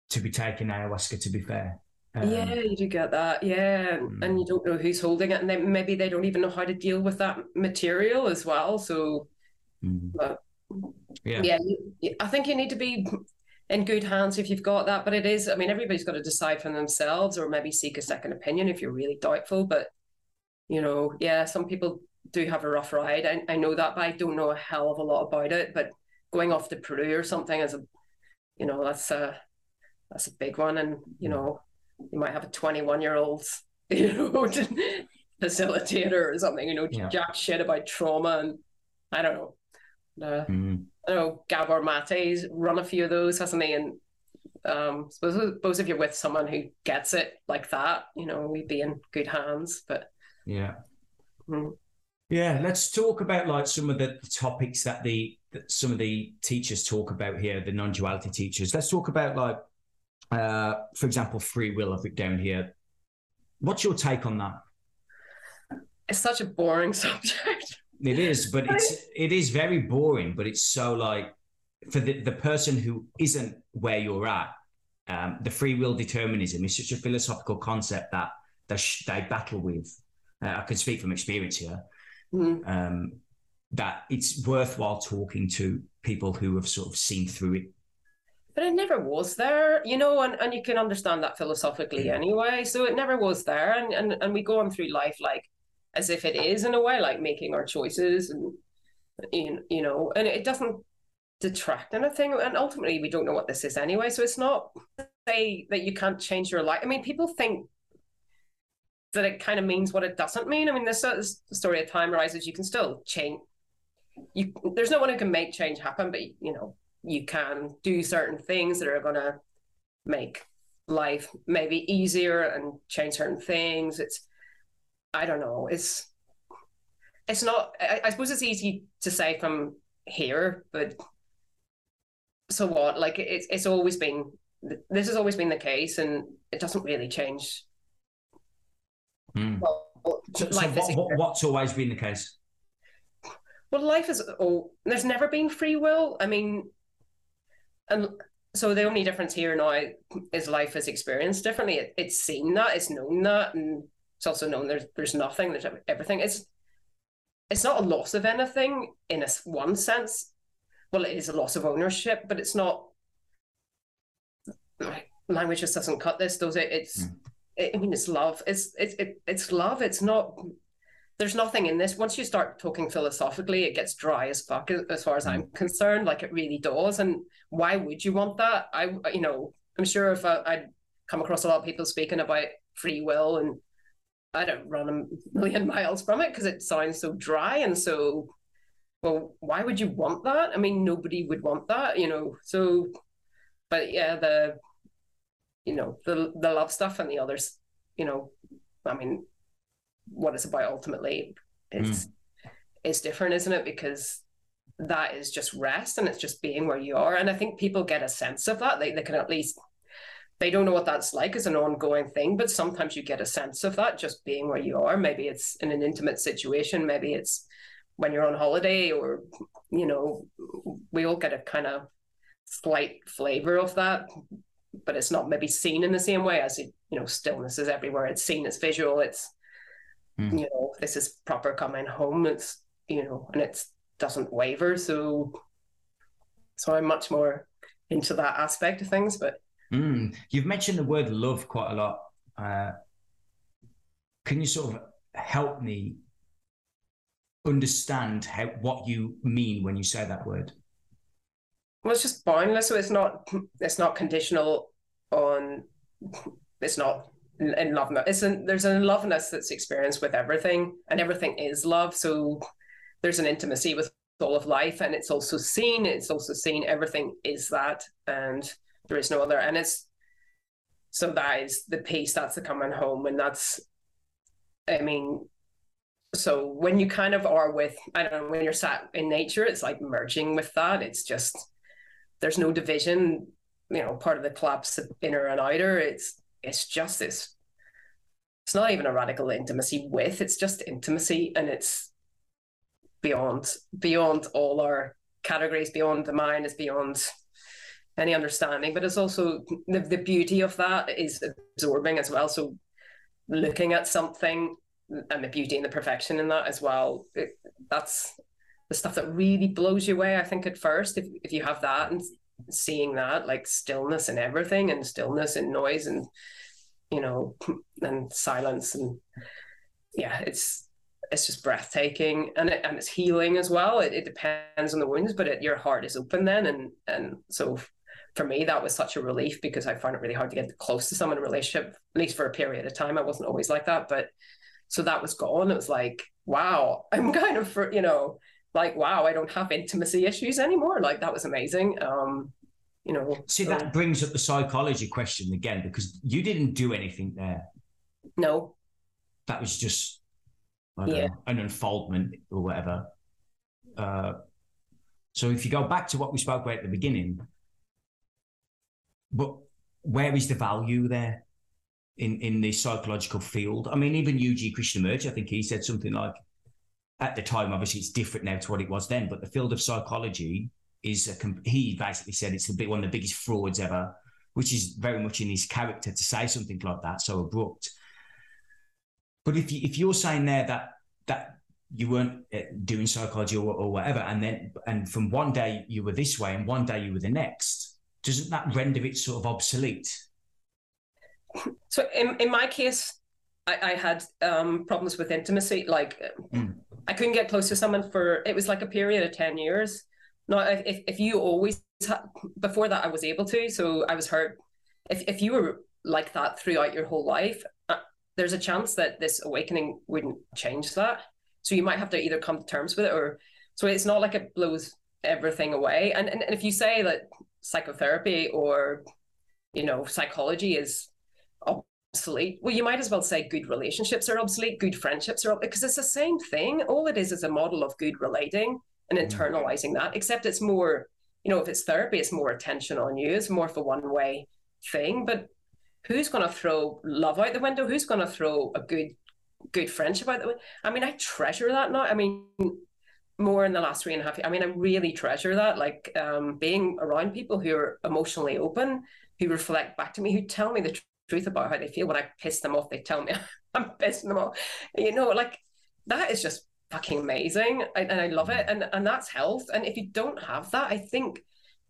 to be taking ayahuasca to be fair um, yeah, you do get that. Yeah, mm. and you don't know who's holding it, and then maybe they don't even know how to deal with that material as well. So, mm. but yeah, yeah, you, I think you need to be in good hands if you've got that. But it is, I mean, everybody's got to decide for themselves, or maybe seek a second opinion if you're really doubtful. But you know, yeah, some people do have a rough ride. I, I know that, but I don't know a hell of a lot about it. But going off to Peru or something as a, you know, that's a that's a big one, and you know you might have a 21 year old you know facilitator or something you know yeah. jack shit about trauma and i don't know uh, mm. I know gabor mate's run a few of those hasn't he and um suppose, suppose if you're with someone who gets it like that you know we'd be in good hands but yeah mm. yeah let's talk about like some of the topics that the that some of the teachers talk about here the non-duality teachers let's talk about like uh, for example, free will, I've down here. What's your take on that? It's such a boring subject. It is, but it's it is very boring. But it's so like for the, the person who isn't where you're at, um, the free will determinism is such a philosophical concept that they, they battle with. Uh, I can speak from experience here. Mm. Um, that it's worthwhile talking to people who have sort of seen through it but it never was there, you know, and, and you can understand that philosophically anyway. So it never was there. And, and, and we go on through life like as if it is in a way, like making our choices and, you know, and it doesn't detract anything. And ultimately, we don't know what this is anyway. So it's not say that you can't change your life. I mean, people think that it kind of means what it doesn't mean. I mean, this is story of time rises. You can still change. You there's no one who can make change happen, but you know you can do certain things that are going to make life maybe easier and change certain things. It's I don't know. It's it's not. I, I suppose it's easy to say from here, but so what? Like it's it's always been. This has always been the case, and it doesn't really change. Mm. Well, So, so what, what, what's always been the case? Well, life is oh, there's never been free will. I mean, and so the only difference here now is life is experienced differently. It, it's seen that, it's known that, and it's also known there's there's nothing, there's everything. It's it's not a loss of anything in a one sense. Well, it is a loss of ownership, but it's not. Language just doesn't cut this, does it? It's. Mm. I mean, it's love. It's it's it, it's love. It's not there's nothing in this. Once you start talking philosophically, it gets dry as fuck, as far as I'm concerned. Like it really does. And why would you want that? I, you know, I'm sure if I, I'd come across a lot of people speaking about free will, and I don't run a million miles from it because it sounds so dry and so. Well, why would you want that? I mean, nobody would want that, you know. So, but yeah, the, you know, the the love stuff and the others, you know, I mean, what it's about ultimately is mm. is different, isn't it? Because that is just rest and it's just being where you are. And I think people get a sense of that. They they can at least they don't know what that's like as an ongoing thing, but sometimes you get a sense of that just being where you are. Maybe it's in an intimate situation, maybe it's when you're on holiday, or you know, we all get a kind of slight flavor of that, but it's not maybe seen in the same way as it, you know, stillness is everywhere. It's seen, it's visual, it's mm. you know, this is proper coming home. It's you know, and it doesn't waver. So so I'm much more into that aspect of things. But mm. you've mentioned the word love quite a lot. Uh, can you sort of help me understand how what you mean when you say that word? Well, it's just boundless. So it's not it's not conditional on it's not in love. It's an, there's an loveness that's experienced with everything, and everything is love. So there's an intimacy with all of life, and it's also seen. It's also seen. Everything is that, and there is no other. And it's so that is the peace. That's the coming home, and that's. I mean, so when you kind of are with, I don't know, when you're sat in nature, it's like merging with that. It's just there's no division. You know, part of the collapse of inner and outer. It's it's just this it's not even a radical intimacy with it's just intimacy and it's beyond beyond all our categories beyond the mind is beyond any understanding but it's also the, the beauty of that is absorbing as well. So looking at something and the beauty and the perfection in that as well it, that's the stuff that really blows you away i think at first if, if you have that and seeing that like stillness and everything and stillness and noise and you know and silence and yeah it's it's just breathtaking. And it, and it's healing as well. It, it depends on the wounds but it, your heart is open then and and so for me that was such a relief because i found it really hard to get close to someone in a relationship at least for a period of time. I wasn't always like that but so that was gone. It was like wow i'm kind of you know like wow i don't have intimacy issues anymore. Like that was amazing. Um you know see so, that brings up the psychology question again because you didn't do anything there. No. That was just yeah. know, an unfoldment or whatever. Uh, so if you go back to what we spoke about at the beginning but where is the value there in in the psychological field i mean even ug krishnamurti i think he said something like at the time, obviously, it's different now to what it was then. But the field of psychology is a, he basically said it's the one of the biggest frauds ever, which is very much in his character to say something like that, so abrupt. But if you, if you're saying there that that you weren't uh, doing psychology or, or whatever, and then and from one day you were this way and one day you were the next, doesn't that render it sort of obsolete? So in, in my case, I, I had um, problems with intimacy. Like mm. I couldn't get close to someone for it was like a period of ten years. Now, if if you always ha- before that, I was able to. So I was hurt. If if you were like that throughout your whole life, uh, there's a chance that this awakening wouldn't change that. So you might have to either come to terms with it or so it's not like it blows everything away. And and, and if you say that psychotherapy or you know psychology is obsolete. Well, you might as well say good relationships are obsolete, good friendships are obsolete because it's the same thing. All it is is a model of good relating and mm. internalizing that, except it's more, you know, if it's therapy, it's more attention on you. It's more of a one way thing. But who's going to throw love out the window? Who's going to throw a good, good friendship out the window? I mean, I treasure that now. I mean, more in the last three and a half years. I mean, I really treasure that, like um, being around people who are emotionally open, who reflect back to me, who tell me the truth about how they feel. When I piss them off, they tell me I'm pissing them off. You know, like that is just fucking amazing, I, and I love it. And and that's health. And if you don't have that, I think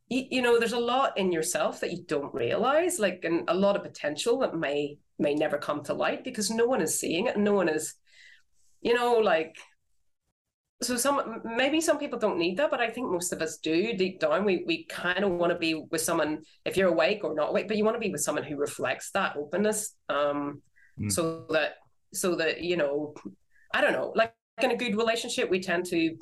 you, you know there's a lot in yourself that you don't realize, like and a lot of potential that may may never come to light because no one is seeing it. No one is, you know, like so some maybe some people don't need that but i think most of us do deep down. We we kind of want to be with someone if you're awake or not awake but you want to be with someone who reflects that openness um mm. so that so that you know i don't know like in a good relationship we tend to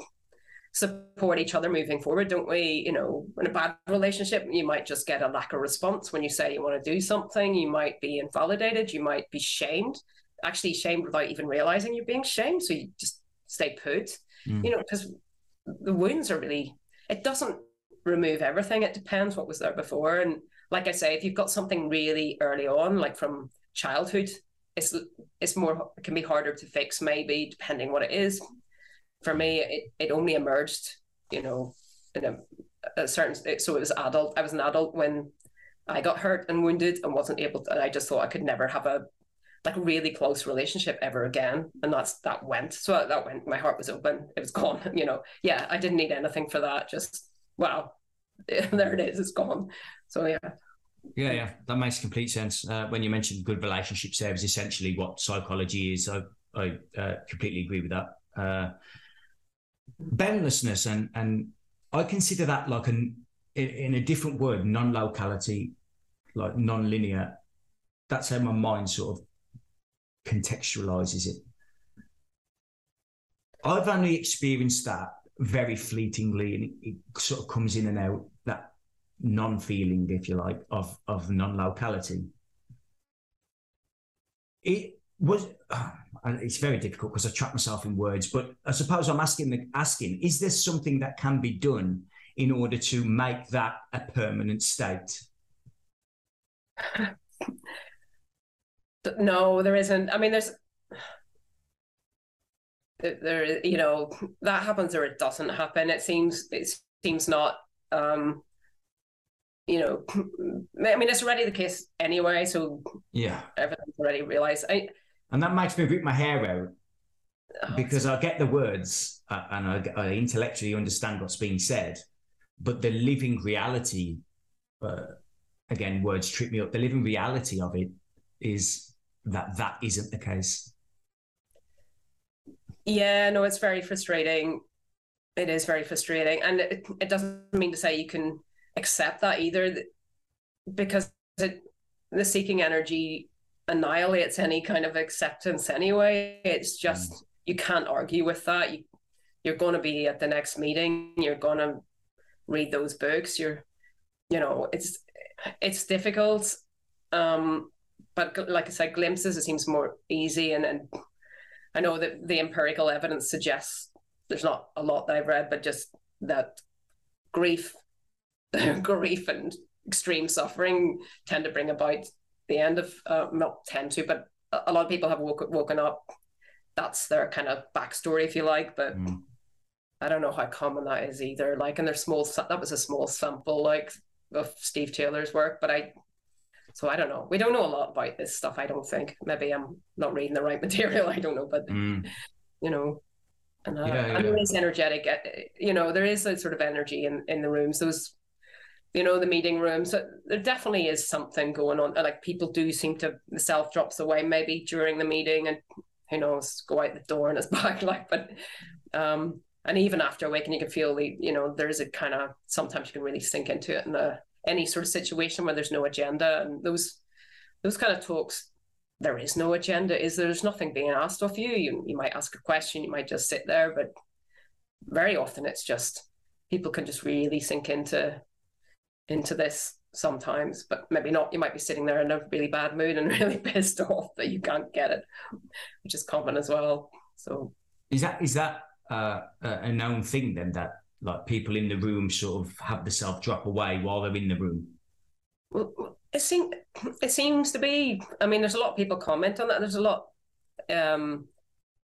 support each other moving forward don't we? You know in a bad relationship you might just get a lack of response when you say you want to do something you might be invalidated you might be shamed actually shamed without even realizing you're being shamed so you just stay put mm. you know, because the wounds are really, it doesn't remove everything. It depends what was there before. And like I say, if you've got something really early on, like from childhood, it's it's more it can be harder to fix maybe depending what it is. For me, it, it only emerged, you know, in a, a certain so it was adult. I was an adult when I got hurt and wounded and wasn't able to. And I just thought I could never have a like a really close relationship ever again and that's that went. So that went my heart was open. It was gone you know. Yeah i didn't need anything for that. Just wow there it is it's gone. So yeah. Yeah yeah that makes complete sense. Uh, when you mentioned good relationship is essentially what psychology is i i uh, completely agree with that. Uh, boundlessness and and i consider that like an in, in a different word non-locality like non-linear. That's how my mind sort of contextualizes it. I've only experienced that very fleetingly, and it, it sort of comes in and out that non-feeling, if you like, of of non-locality. It was. and it's very difficult because I trap myself in words, but I suppose I'm asking the asking: Is there something that can be done in order to make that a permanent state? No, there isn't. I mean, there's there, you know, that happens or it doesn't happen. It seems it seems not. Um, you know, I mean, it's already the case anyway. So yeah, everyone's already realized. I and that makes me rip my hair out oh, because I get the words uh, and I, I, intellectually understand what's being said, but the living reality, uh, again, words trip me up. The living reality of it is that that isn't the case. Yeah, no, it's very frustrating. It is very frustrating. And it, it doesn't mean to say you can accept that either, because it, the seeking energy annihilates any kind of acceptance anyway. It's just, mm. you can't argue with that. You, you're going to be at the next meeting, you're going to read those books. You're, you know, it's, it's difficult. Um, but like I said, glimpses it seems more easy, and and I know that the empirical evidence suggests there's not a lot that I've read, but just that grief, grief, and extreme suffering tend to bring about the end of uh, not tend to, but a lot of people have woke, woken up. That's their kind of backstory, if you like, but. Mm. I don't know how common that is either. Like, and there's small. That was a small sample, like of Steve Taylor's work, but I so I don't know. We don't know a lot about this stuff. I don't think. Maybe I'm not reading the right material. I don't know, but mm. you know, and, uh, yeah, yeah. and there is energetic. Uh, you know, there is a sort of energy in in the rooms. Those you know, the meeting rooms. So there definitely is something going on. Like people do seem to the self drops away maybe during the meeting and who knows, go out the door and it's back. Like, but um and even after waking you can feel the, you know, there's a kind of sometimes you can really sink into it in the any sort of situation where there's no agenda and those those kind of talks there is no agenda. Is there's nothing being asked of you. You, you might ask a question you might just sit there but very often it's just people can just really sink into into this sometimes but maybe not. You might be sitting there in a really bad mood and really pissed off that you can't get it which is common as well. So is that is that uh, a known thing then that like people in the room sort of have the self drop away while they're in the room well, it seems it seems to be. I mean, there's a lot of people comment on that. There's a lot. Um,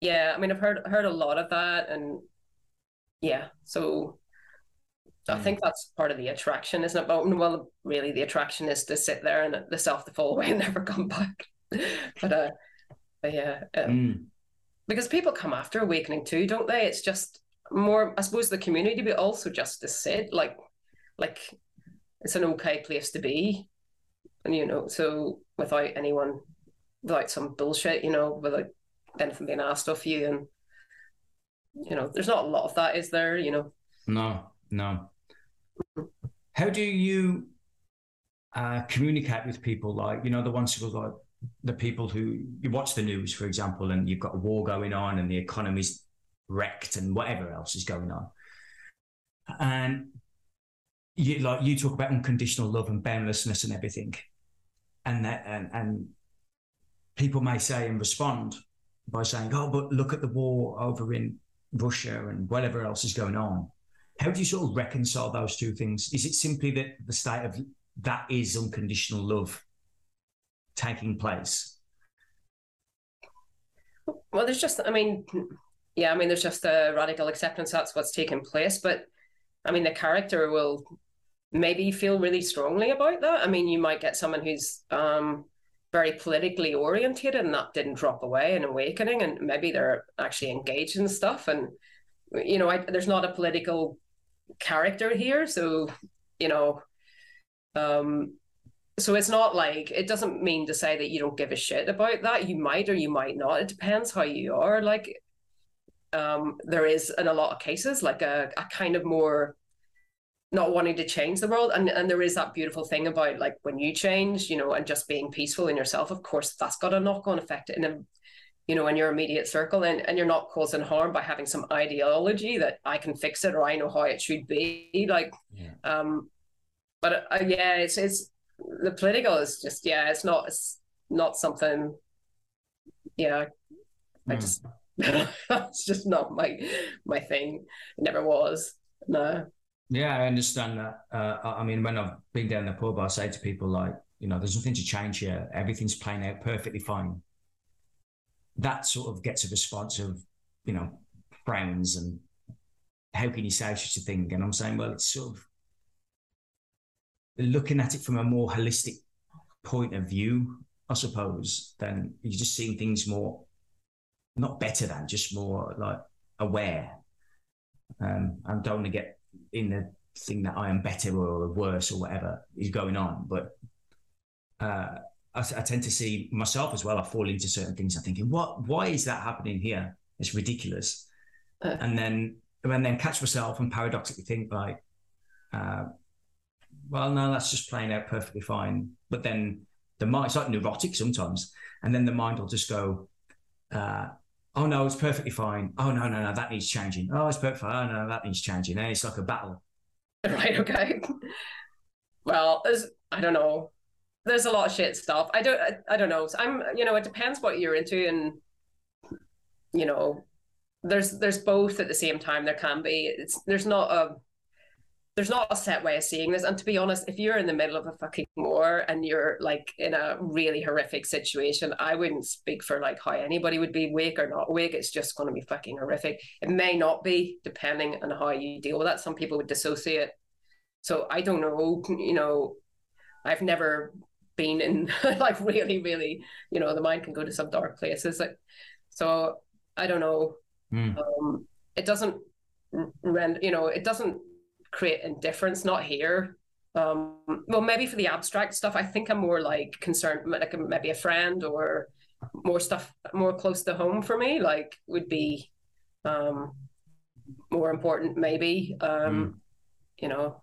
yeah, I mean, I've heard heard a lot of that, and yeah, so I hmm. think that's part of the attraction, isn't it? But well, really, the attraction is to sit there and the self to fall away and never come back. but uh, but yeah, um, mm. because people come after awakening too, don't they? It's just more, I suppose, the community, but also just to sit, like, like it's an okay place to be and you know, so without anyone, without some bullshit, you know, without anything being asked of you, and you know, there's not a lot of that, is there? You know. No, no. How do you uh, communicate with people like you know the ones who are like the people who you watch the news, for example, and you've got a war going on and the economy's wrecked and whatever else is going on, and you like you talk about unconditional love and boundlessness and everything and that and, and people may say and respond by saying, "Oh, but look at the war over in Russia and whatever else is going on." How do you sort of reconcile those two things? Is it simply that the state of that is unconditional love taking place? Well, there's just, I mean, yeah, I mean, there's just a radical acceptance that's what's taken place. But I mean, the character will maybe feel really strongly about that. I mean, you might get someone who's um, very politically oriented and that didn't drop away in awakening, and maybe they're actually engaged in stuff. And you know, I, there's not a political character here, so you know, um, so it's not like it doesn't mean to say that you don't give a shit about that. You might or you might not. It depends how you are. Like, um, there is in a lot of cases like a, a kind of more not wanting to change the world and and there is that beautiful thing about like when you change you know and just being peaceful in yourself of course that's got a knock-on effect in a you know in your immediate circle and, and you're not causing harm by having some ideology that i can fix it or i know how it should be like yeah. um but uh, yeah it's it's the political is just yeah it's not it's not something yeah mm. i hmm. just it's just not my my thing it never was no yeah, I understand that. Uh, I mean, when I've been down the pub, I say to people like, you know, there's nothing to change here. Everything's playing out perfectly fine. That sort of gets a response of, you know, frowns and how can you say such a thing? And I'm saying, well, it's sort of looking at it from a more holistic point of view, I suppose. Then you're just seeing things more, not better than, just more like aware. Um, I don't want to get in the thing that I am better or worse or whatever is going on. But uh, I, I, tend to see myself as well. I fall into certain things. I'm thinking, what? Why is that happening here? It's ridiculous. Uh, and then and then catch myself and paradoxically think like, uh, well, no, that's just playing out perfectly fine. But then the mind, it's like neurotic sometimes, and then the mind will just go. Uh, oh no, it's perfectly fine. Oh no, no, no, that needs changing. Oh, it's perfect. Oh no, that needs changing. And it's like a battle. Right. Okay. Well, there's I don't know. There's a lot of shit stuff. I don't. I, I don't know. I'm. You know, it depends what you're into, and you know, there's there's both at the same time. There can be. It's there's not a there's not a set way of seeing this. And to be honest, if you're in the middle of a fucking war and you're like in a really horrific situation, I wouldn't speak for like how anybody would be awake or not awake. It's just going to be fucking horrific. It may not be, depending on how you deal with that. Some people would dissociate. So I don't know. You know, I've never been in like really, really. You know, the mind can go to some dark places. Like, so I don't know. Mm. Um, it doesn't render. You know, it doesn't create indifference, not here. um, well, maybe for the abstract stuff, I think I'm more like concerned, like maybe a friend or more stuff more close to home for me, like would be um, more important, maybe. Um, mm. You know,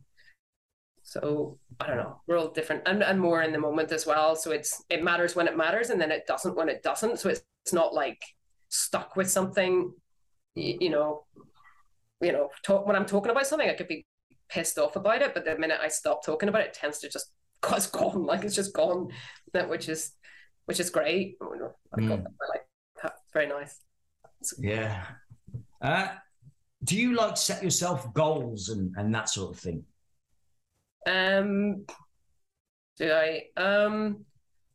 so I don't know. We're all different, and and more in the moment as well. So it's it matters when it matters, and then it doesn't when it doesn't. So it's it's not like stuck with something. You, you know, you know, talk when I'm talking about something, I could be pissed off about it, but the minute I stop talking about it, it tends to just it's gone, like it's just gone. That which is which is great. I mm. like that. Very nice. Yeah. Uh, do you like set yourself goals and, and that sort of thing? Um, do I? Um,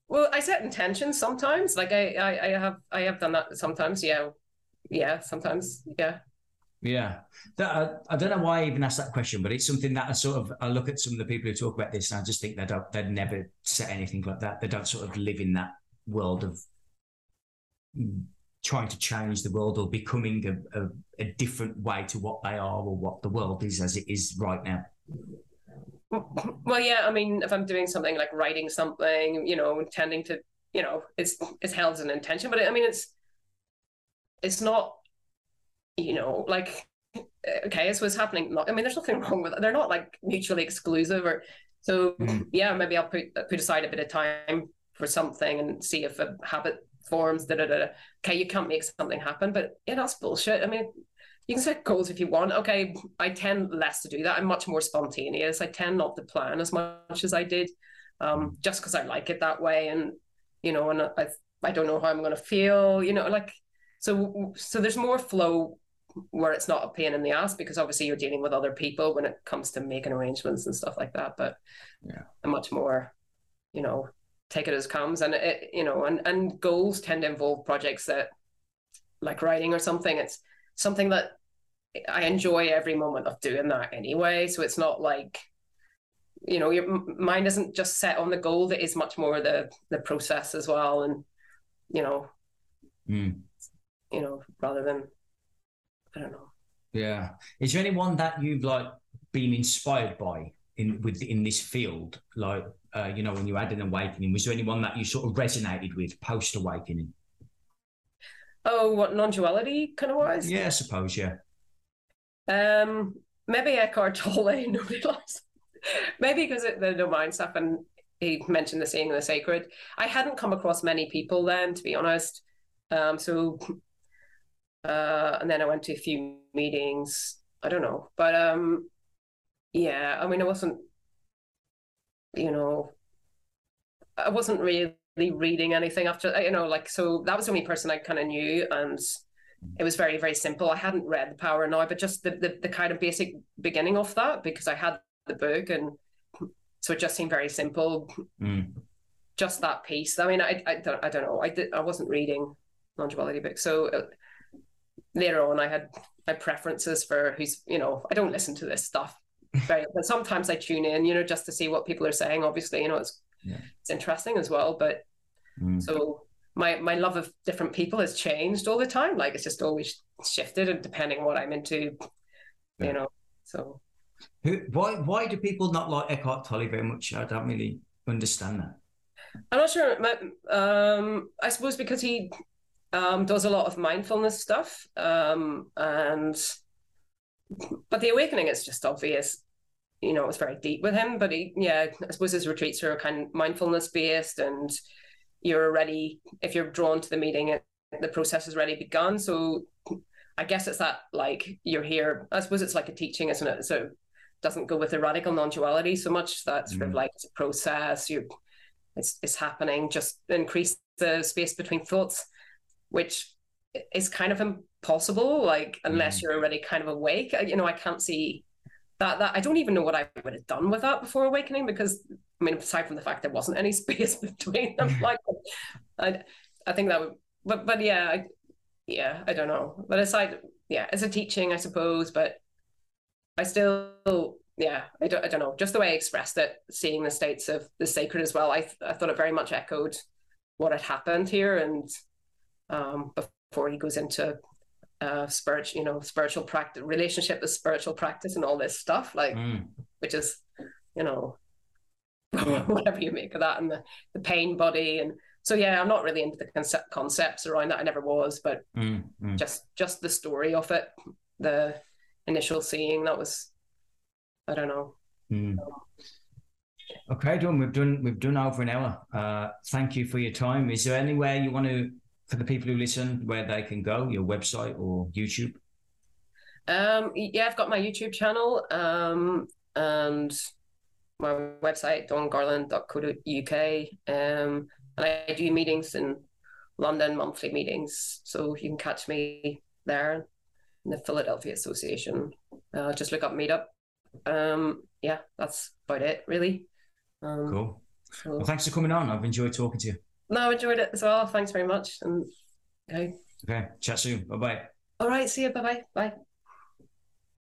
well, I set intentions sometimes. Like I, I, I have, I have done that sometimes. Yeah, yeah, sometimes. Yeah. Yeah, that, I, I, don't know why I even asked that question, but it's something that I sort of I look at some of the people who talk about this, and I just think they don't they'd never set anything like that. They don't sort of live in that world of trying to change the world or becoming a, a, a different way to what they are or what the world is as it is right now. Well, yeah, I mean, if I'm doing something like writing something, you know, intending to, you know, it's it's held as an intention, but I mean, it's it's not you know, like okay, so what's happening. I mean, there's nothing wrong with it. They're not like mutually exclusive or so mm-hmm. yeah, maybe I'll put put aside a bit of time for something and see if a habit forms. Da, da, da. Okay, you can't make something happen, but yeah, that's bullshit. I mean, you can set goals if you want. Okay, I tend less to do that. I'm much more spontaneous. I tend not to plan as much as I did, um, just because I like it that way. And you know, and I I don't know how I'm going to feel. You know, like so so there's more flow where it's not a pain in the ass because obviously you're dealing with other people when it comes to making arrangements and stuff like that. But yeah, a much more, you know, take it as comes. And it, you know, and and goals tend to involve projects that, like writing or something. It's something that I enjoy every moment of doing that anyway. So it's not like, you know, your mind isn't just set on the goal. That is much more the the process as well. And you know, mm. you know, rather than I don't know. Yeah. Is there anyone that you've like been inspired by in with in this field? Like uh, you know, when you had an awakening, was there anyone that you sort of resonated with post awakening? Oh, what non-duality kind of wise? Yeah, I suppose, yeah. Um, maybe Eckhart Tolle, nobody likes. maybe because it, the no mind stuff, and he mentioned the seeing the sacred. I hadn't come across many people then, to be honest. Um, so uh, and then I went to a few meetings. I don't know, but um, yeah. I mean, I wasn't, you know, I wasn't really reading anything after, you know, like so. That was the only person I kind of knew, and it was very very simple. I hadn't read The Power of Now, but just the, the the kind of basic beginning of that because I had the book, and so it just seemed very simple. Mm. Just that piece. I mean, I I don't I don't know. I did I wasn't reading non-duality books, so. Later on, I had my preferences for who's, you know, I don't listen to this stuff. Very, but sometimes I tune in, you know, just to see what people are saying. Obviously, you know, it's yeah. it's interesting as well. But mm. so my my love of different people has changed all the time. Like it's just always shifted, and depending on what I'm into, yeah. you know. So, Who, why why do people not like Eckhart Tolle very much? I don't really understand that. I'm not sure. Um, I suppose because he um, does a lot of mindfulness stuff. Um, and but the awakening is just obvious. You know, it's very deep with him. But he, yeah, I suppose his retreats are kind of mindfulness based, and you're already if you're drawn to the meeting, it, the process has already begun. So I guess it's that like you're here. I suppose it's like a teaching, isn't it? So doesn't go with the radical non-duality so much. That's mm. sort of mm. like it's a process. You, it's it's happening. Just increase the space between thoughts which is kind of impossible, like unless mm. you're already kind of awake. You know, I can't see that that I don't even know what I would have done with that before awakening because I mean, aside from the fact there wasn't any space between them, like I I think that would but but yeah, I, yeah, I don't know. But aside, yeah, it's a teaching, I suppose, but I still yeah, I don't, I don't know. Just the way I expressed it, seeing the states of the sacred as well, I, I thought it very much echoed what had happened here. And um, before he goes into uh, spiritual, you know, spiritual practice, relationship with spiritual practice, and all this stuff, like, mm. which is, you know, whatever you make of that, and the, the pain body, and so yeah, I'm not really into the concept concepts around that. I never was, but Mm, mm. just just the story of it, the initial seeing that was, I don't know. Mm. Okay, Dawn, we've done we've done over an hour. Uh, thank you for your time. Is there anywhere you want to, for the people who listen, where they can go, your website or YouTube? Um, yeah, I've got my YouTube channel, um, and my website dawngarland.co.uk. Um, and I do meetings in London, monthly meetings, so you can catch me there in the Philadelphia Association. Uh, just look up Meetup. Um, yeah, that's about it, really. Um, Cool. so- Well, thanks for coming on. I've enjoyed talking to you. No, I enjoyed it as well. Thanks very much. And okay, Okay, chat soon. Bye bye. all right, see you. Bye bye. Bye.